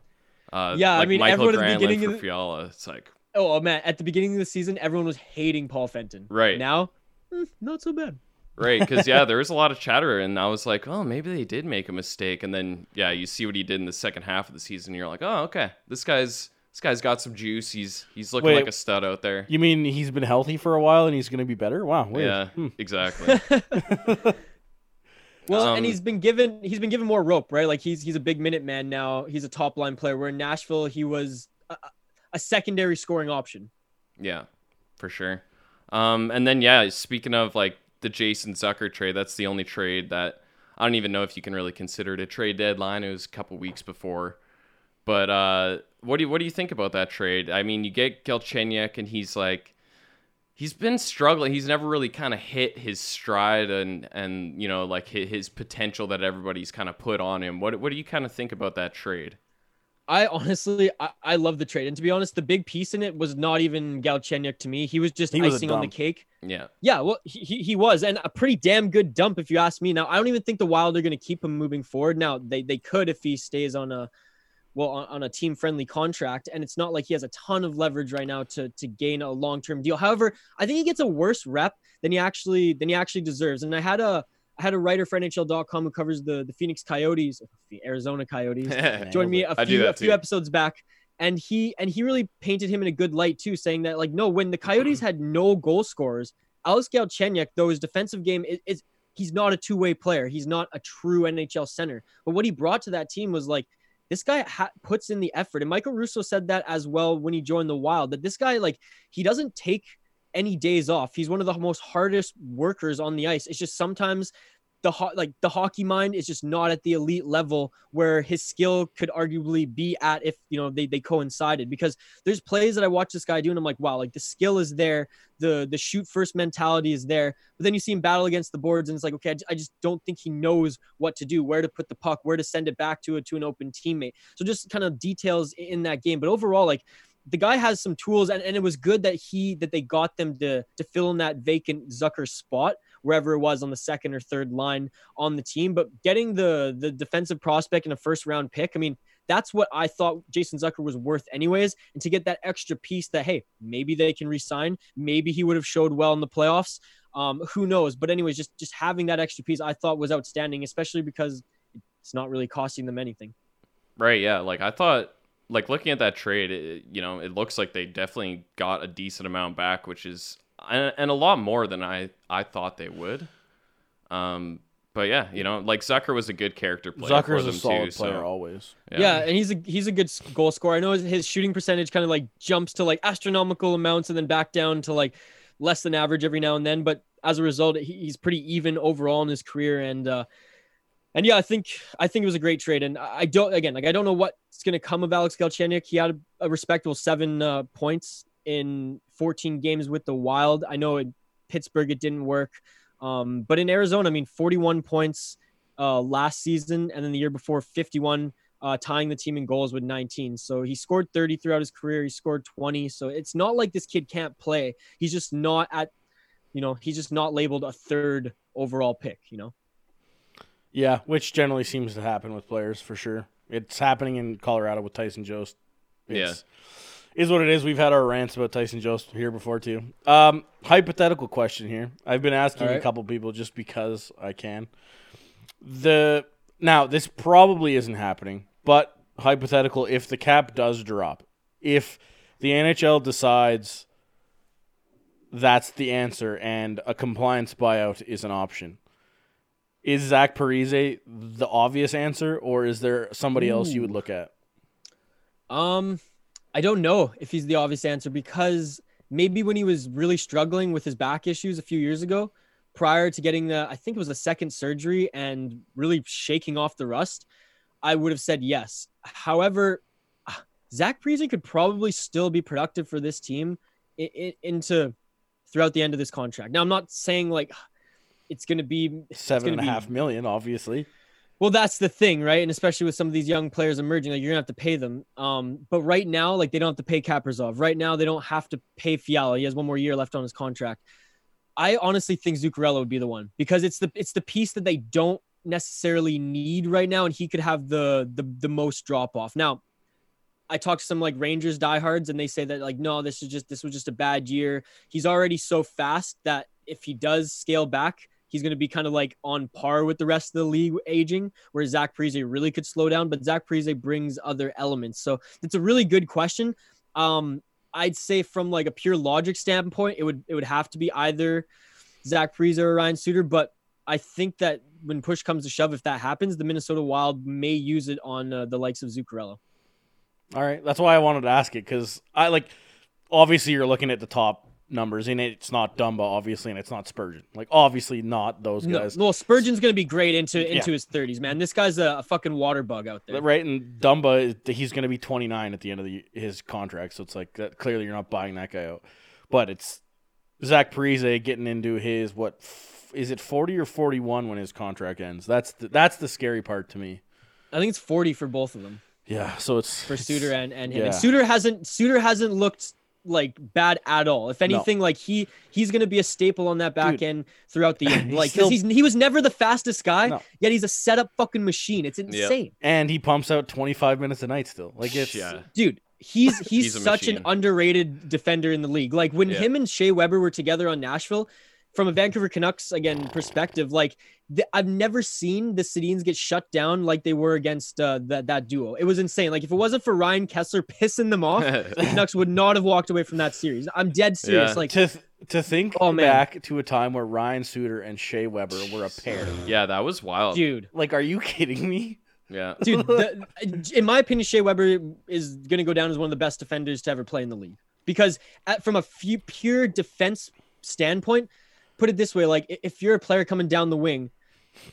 Uh, Yeah, I mean, Michael everyone at the beginning for of the- Fiala. It's like, oh, man, at the beginning of the season, everyone was hating Paul Fenton. Right. Now, hmm, not so bad. right? Because yeah, there was a lot of chatter, and I was like, oh, maybe they did make a mistake. And then yeah, you see what he did in the second half of the season. And you're like, oh, okay, this guy's this guy's got some juice. He's he's looking Wait. like a stud out there. You mean he's been healthy for a while and he's going to be better? Wow. Weird. Yeah, Hmm. exactly. Well, Um, and he's been given he's been given more rope, right? Like he's he's a big minute man now. He's a top line player. Where in Nashville, he was a, a secondary scoring option. Yeah, for sure. Um, and then yeah, speaking of like the Jason Zucker trade, that's the only trade that I don't even know if you can really consider it a trade deadline. It was a couple weeks before But uh, what do you what do you think about that trade? I mean, you get Galchenyuk, and he's like, he's been struggling. He's never really kind of hit his stride and and you know like his, his potential that everybody's kind of put on him. What what do you kind of think about that trade? I honestly, I, I love the trade, and to be honest, the big piece in it was not even Galchenyuk to me. He was just He was icing on the cake. Yeah, Yeah, well, he, he was, and a pretty damn good dump, if you ask me. Now, I don't even think the Wild are going to keep him moving forward. Now, they they could if he stays on a well on, on a team friendly contract, and it's not like he has a ton of leverage right now to to gain a long term deal. However, I think he gets a worse rep than he actually than he actually deserves. And I had a I had a writer for NHL.com who covers the the Phoenix Coyotes, the Arizona Coyotes. Joined me a I do few a few episodes back and he and he really painted him in a good light too saying that like no when the coyotes had no goal scorers alex galchenyuk though his defensive game is, is he's not a two-way player. He's not a true nhl center. But what he brought to that team was like this guy ha- puts in the effort. And michael russo said that as well when he joined the wild that this guy like he doesn't take any days off. He's one of the most hardest workers on the ice. It's just sometimes the ho- like the hockey mind is just not at the elite level where his skill could arguably be at if you know they, they coincided. Because there's plays that I watch this guy do and I'm like wow like the skill is there. The the shoot first mentality is there. But then you see him battle against the boards and it's like okay I just don't think he knows what to do where to put the puck where to send it back to a to an open teammate. So just kind of details in that game. But overall like the guy has some tools and, and it was good that he that they got them to to fill in that vacant Zucker spot wherever it was on the second or third line on the team. But getting the the defensive prospect in a first round pick, I mean, that's what I thought Jason Zucker was worth anyways. And to get that extra piece that hey, maybe they can resign, maybe he would have showed well in the playoffs. Um, who knows? But anyways, just just having that extra piece I thought was outstanding, especially because it's not really costing them anything. Right, yeah. Like I thought like looking at that trade, it, you know, it looks like they definitely got a decent amount back, which is and, and a lot more than I I thought they would. Um but yeah, you know, like Zucker was a good character player Zucker's for a solid too, player so, always. Yeah. and he's a he's a good s- goal scorer. I know his, his shooting percentage kind of like jumps to like astronomical amounts and then back down to like less than average every now and then. But as a result, he, he's pretty even overall in his career. And uh, and yeah, I think I think it was a great trade. And I don't again like I don't know what's gonna come of Alex Galchenyuk. He had a, a respectable seven uh, points in 14 games with the Wild. I know in Pittsburgh it didn't work, um, but in Arizona, I mean, 41 points uh, last season, and then the year before, 51, uh, tying the team in goals with 19. So he scored 30 throughout his career. He scored 20. So it's not like this kid can't play. He's just not at, you know, he's just not labeled a third overall pick. You know. Yeah, which generally seems to happen with players for sure. It's happening in Colorado with Tyson Jost. It's, Is what it is. We've had our rants about Tyson Jost here before too. Um, hypothetical question here. I've been asking All a couple people just because I can. The now this probably isn't happening, but hypothetical if the cap does drop, if the NHL decides that's the answer and a compliance buyout is an option. Is Zach Parise the obvious answer, or is there somebody else you would look at? Um, I don't know if he's the obvious answer because maybe when he was really struggling with his back issues a few years ago, prior to getting the, I think it was the second surgery and really shaking off the rust, I would have said yes. However, Zach Parise could probably still be productive for this team into throughout the end of this contract. Now, I'm not saying like it's going to be Seven and a gonna half million, obviously. well, that's the thing, right? And especially with some of these young players emerging, like you're gonna have to pay them. Um, but right now, like they don't have to pay Kaprizov. Right now, they don't have to pay Fiala. He has one more year left on his contract. I honestly think Zuccarello would be the one because it's the it's the piece that they don't necessarily need right now, and he could have the the the most drop off. Now, I talked to some like Rangers diehards, and they say that like no, this is just this was just a bad year. He's already so fast that if he does scale back, he's going to be kind of like on par with the rest of the league aging, where Zach Parise really could slow down. But Zach Parise brings other elements, so it's a really good question. Um, I'd say from like a pure logic standpoint, it would it would have to be either Zach Parise or Ryan Suter, but I think that when push comes to shove, if that happens, the Minnesota Wild may use it on uh, the likes of Zuccarello. All right, that's why I wanted to ask it because I like. Obviously, you're looking at the top numbers, and it's not Dumba, obviously, and it's not Spurgeon. Like, obviously, not those guys. no, Spurgeon's gonna be great into Yeah. into his 30s, man. This guy's a, a fucking water bug out there. Right, and Dumba, he's going to be 29 at the end of the, his contract, so it's like that. Clearly, you're not buying that guy out. But it's Zach Parise getting into his what f- is it 40 or 41 when his contract ends? That's the, that's the scary part to me. I think it's 40 for both of them, Yeah, so it's for Suter and, and him. yeah. And Suter hasn't Suter hasn't looked like bad at all. If anything, like he he's gonna be a staple on that back Dude. end throughout the year. He's Like 'cause still- he's he was never the fastest guy, No. yet he's a setup fucking machine. It's insane. and he pumps out 25 minutes a night still. Like it's yeah. dude he's he's, He's a such an underrated defender in the league like when Yeah. him and Shea Weber were together on Nashville from a Vancouver Canucks again perspective like th- I've never seen the Sedins get shut down like they were against uh, that that duo it was insane like if it wasn't for Ryan Kesler pissing them off the Canucks would not have walked away from that series I'm dead serious Yeah. like to th- to think Oh, man. back to a time where Ryan Suter and Shea Weber were a pair. yeah, that was wild. dude Like, are you kidding me? Yeah. dude the, in my opinion Shea Weber is going to go down as one of the best defenders to ever play in the league because at, from a few pure defense standpoint put it this way like if you're a player coming down the wing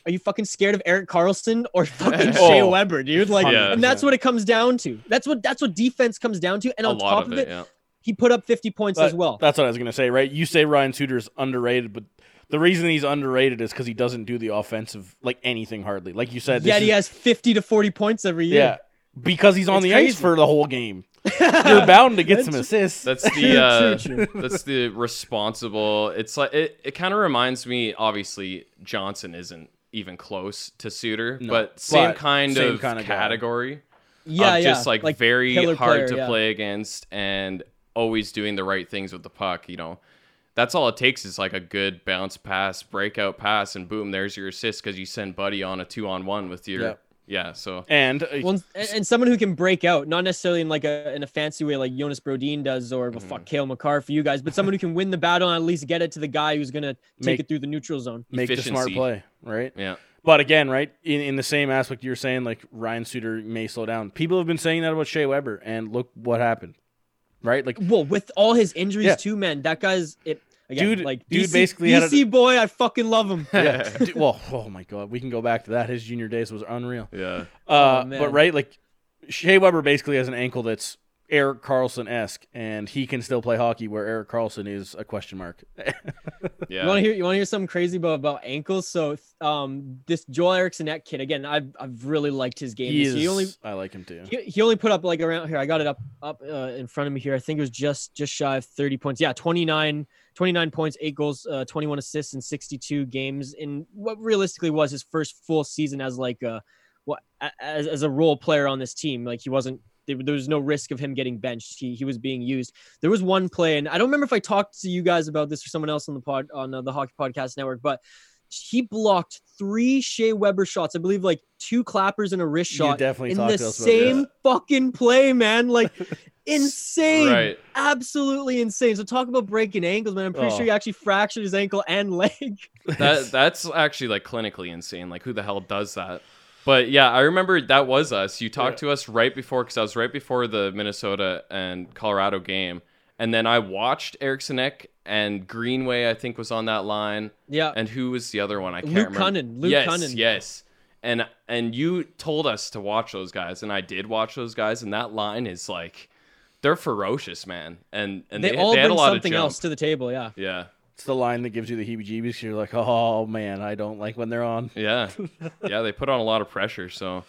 are you fucking scared of Erik Karlsson or fucking Oh. Shea Weber, dude? Like, Yeah. and that's what it comes down to. That's what that's what defense comes down to. And on top of of it, it, yeah. he put up 50 points as well. That's what I was gonna say, right? You say Ryan Suter's underrated, but the reason he's underrated is because he doesn't do the offensive like anything hardly. Like you said, yeah, Yet he has 50 to 40 points every yeah, year. Because he's on It's the crazy. ice for the whole game. You're bound to get some assists. That's the uh, true, true. that's the responsible. It's like it. It kind of reminds me. Obviously, Johnson isn't even close to Suter, No, but same but kind same of kinda guy. category. Yeah, of yeah. just like, very hard player, to yeah. play against and always doing the right things with the puck. You know, that's all it takes is like a good bounce pass, breakout pass, and boom, there's your assist because you send Buddy on a two on one with your Yeah. Yeah. So and uh, Well, and, and someone who can break out, not necessarily in like a in a fancy way like Jonas Brodin does or well, Mm-hmm. fuck Cale Makar for you guys, but someone who can win the battle and at least get it to the guy who's gonna take Make- it through the neutral zone. make the smart play, right? yeah, But again, right in, in the same aspect you're saying, like Ryan Suter may slow down. People have been saying that about Shea Weber, and look what happened, right? Like Well, with all his injuries Yeah. too, man, that guy's it. Again, Dude- like dude BC, basically had a- BC boy, I fucking love him. yeah, dude, well, oh my god, we can go back to that. His junior days was unreal. yeah, Uh, Oh, but right, like Shea Weber basically has an ankle that's Erik Karlsson esque, and he can still play hockey where Erik Karlsson is a question mark. yeah. You want to hear? You want to hear something crazy about about ankles? So, um, this Joel Eriksson kid again. I've I've really liked his game. he is. He only I like him too. he, he only put up like around here. I got it up up uh, in front of me here. I think it was just just shy of 30 points. Yeah, 29 29 points, 8 goals, uh, 21 assists in 62 games in what realistically was his first full season as like a what as, as a role player on this team. Like he wasn't there, there was no risk of him getting benched. He he was being used. There was one play and I don't remember if I talked to you guys about this or someone else on the pod on uh, the Hockey Podcast Network, but he blocked three Shea Weber shots. I believe like two clappers and a wrist You shot definitely in the to us about same fucking play, man. Like insane, Right. absolutely insane. So talk about breaking ankles, man. I'm pretty Oh. sure he actually fractured his ankle and leg. that that's actually like clinically insane. Like who the hell does that? But yeah, I remember that was us. You talked Yeah. to us right before because I was right before the Minnesota and Colorado game, and then I watched Ek and Greenway. I think was on that line, Yeah, and who was the other one? I can't Luke remember. Kunin. Luke yes, Kunin. yes. And and you told us to watch those guys, and I did watch those guys, and that line is like, they're ferocious, man. And and they, they, all they bring something else to the table. Yeah. Yeah, It's the line that gives you the heebie-jeebies. You're like, oh man, I don't like when they're on. yeah, yeah. They put on a lot of pressure. So,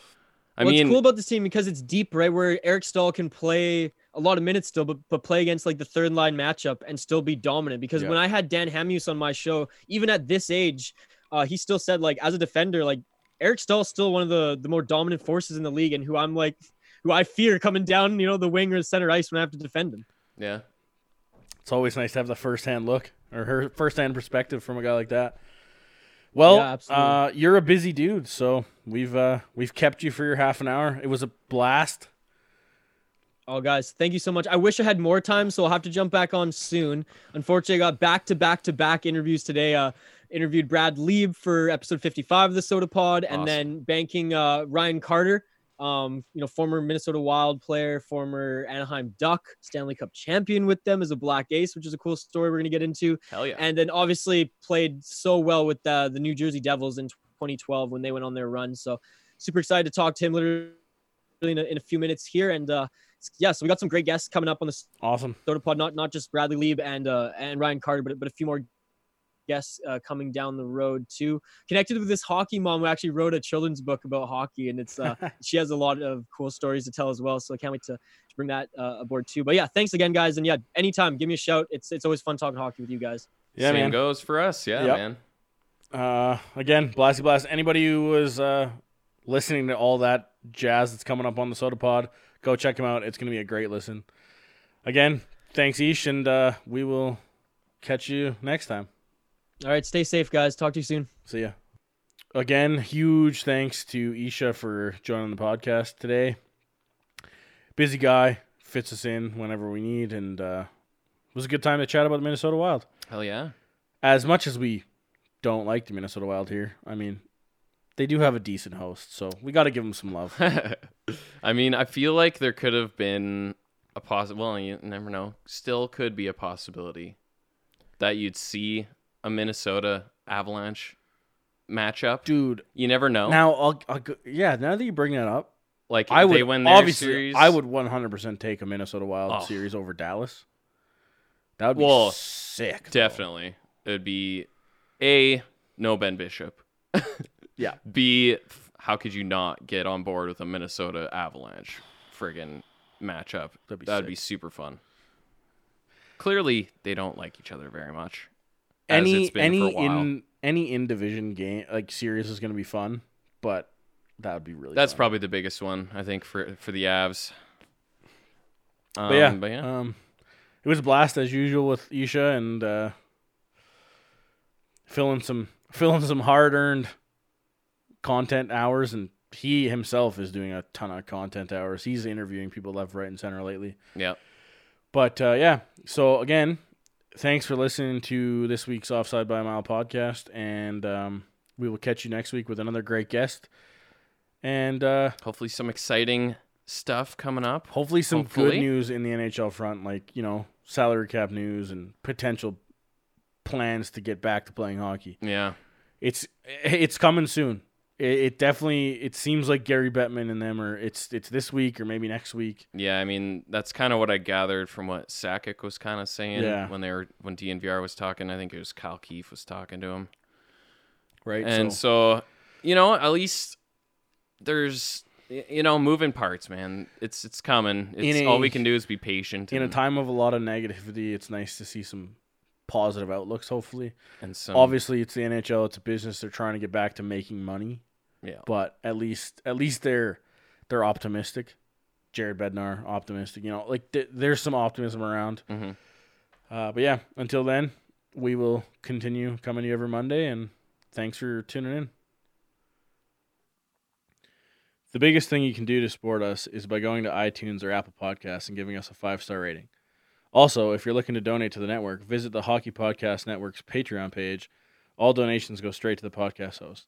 I What's mean, it's cool about this team because it's deep, right? Where Eric Staal can play a lot of minutes still, but but play against like the third line matchup and still be dominant. Because Yeah. when I had Dan Hamhuis on my show, even at this age, uh, he still said like as a defender, like Eric Staal is still one of the the more dominant forces in the league, and who I'm like, who I fear coming down, you know, the wing or the center ice when I have to defend him. yeah. It's always nice to have the first-hand look or her first-hand perspective from a guy like that. Well, Yeah, uh, you're a busy dude, so we've uh, we've kept you for your half an hour. It was a blast. Oh, guys, thank you so much. I wish I had more time, so I'll have to jump back on soon. Unfortunately, I got back to back to back interviews today. Uh, interviewed Brad Lieb for episode 55 of the Soda Pod, and then banking uh, Ryan Carter Um, you know, former Minnesota Wild player, former Anaheim Duck, Stanley Cup champion with them as a Black Ace, which is a cool story we're gonna get into. Hell yeah. And then obviously played so well with uh, the New Jersey Devils in 2012 when they went on their run. So super excited to talk to him literally in a, in a few minutes here. And uh, yeah, so we got some great guests coming up on this. Awesome. Soda Pod, not not just Bradley Lieb and uh, and Ryan Carter, but but a few more guests uh, coming down the road too. Connected with this hockey mom who actually wrote a children's book about hockey, and it's uh, she has a lot of cool stories to tell as well. So I can't wait to, to bring that uh, aboard too. But yeah, thanks again, guys, and yeah, anytime, give me a shout. It's it's always fun talking hockey with you guys. Yeah, Same man. goes for us. Yeah, Yep. man. Uh, again, Blasty Blast. Anybody who was uh, listening to all that jazz that's coming up on the Soda Pod, go check him out. It's going to be a great listen. Again, thanks, Ish, and uh, we will catch you next time. All right, stay safe, guys. Talk to you soon. See ya. Again, huge thanks to Isha for joining the podcast today. Busy guy, fits us in whenever we need, and uh, it was a good time to chat about the Minnesota Wild. Hell yeah. As much as we don't like the Minnesota Wild here, I mean, they do have a decent host, so we got to give them some love. I mean, I feel like there could have been a possible. Well, you never know. Still could be a possibility that you'd see a Minnesota Avalanche matchup. Dude, You never know. now I'll, I'll go, yeah, now that you bring that up, like I would they win obviously series. I would 100% take a Minnesota Wild Oh. series over Dallas. That would be Well, sick. definitely. It would be a no Ben Bishop. Yeah. B, how could you not get on board with a Minnesota Avalanche friggin' matchup? That'd be That'd be super fun. Clearly, they don't like each other very much. Any it's been any for a while. in any in division game like series is going to be fun, but that would be really. That's fun. probably the biggest one I think for for the Avs. Um, But yeah, but yeah, um, it was a blast as usual with Isha and uh, filling some filling some hard earned content hours, and he himself is doing a ton of content hours. He's interviewing people left, right, and center lately. yeah. But uh, yeah, so again, thanks for listening to this week's Offside by a Mile podcast, and um, we will catch you next week with another great guest, and uh, Hopefully, some exciting stuff coming up. hopefully some good news in the NHL front, like you know salary cap news and potential plans to get back to playing hockey. Yeah, It's it's coming soon. It, it definitely it seems like Gary Bettman and them are it's it's this week or maybe next week. yeah. I mean, that's kind of what I gathered from what Sakic was kind of saying Yeah. when they were when DNVR was talking. I think it was Kyle Keefe was talking to him. Right, And so, you know, at least there's you know moving parts, man. It's it's coming. It's In all we can do is be patient. in a time of a lot of negativity, it's nice to see some positive outlooks. Hopefully, and so obviously, it's the NHL. It's a business. They're trying to get back to making money, yeah. but at least at least they're they're optimistic. Jared Bednar optimistic. You know, like th- there's some optimism around. hmm Uh, but yeah, until then, we will continue coming to you every Monday, and thanks for tuning in. The biggest thing you can do to support us is by going to iTunes or Apple Podcasts and giving us a five star rating. Also, if you're looking to donate to the network, visit the Hockey Podcast Network's Patreon page. All donations go straight to the podcast host.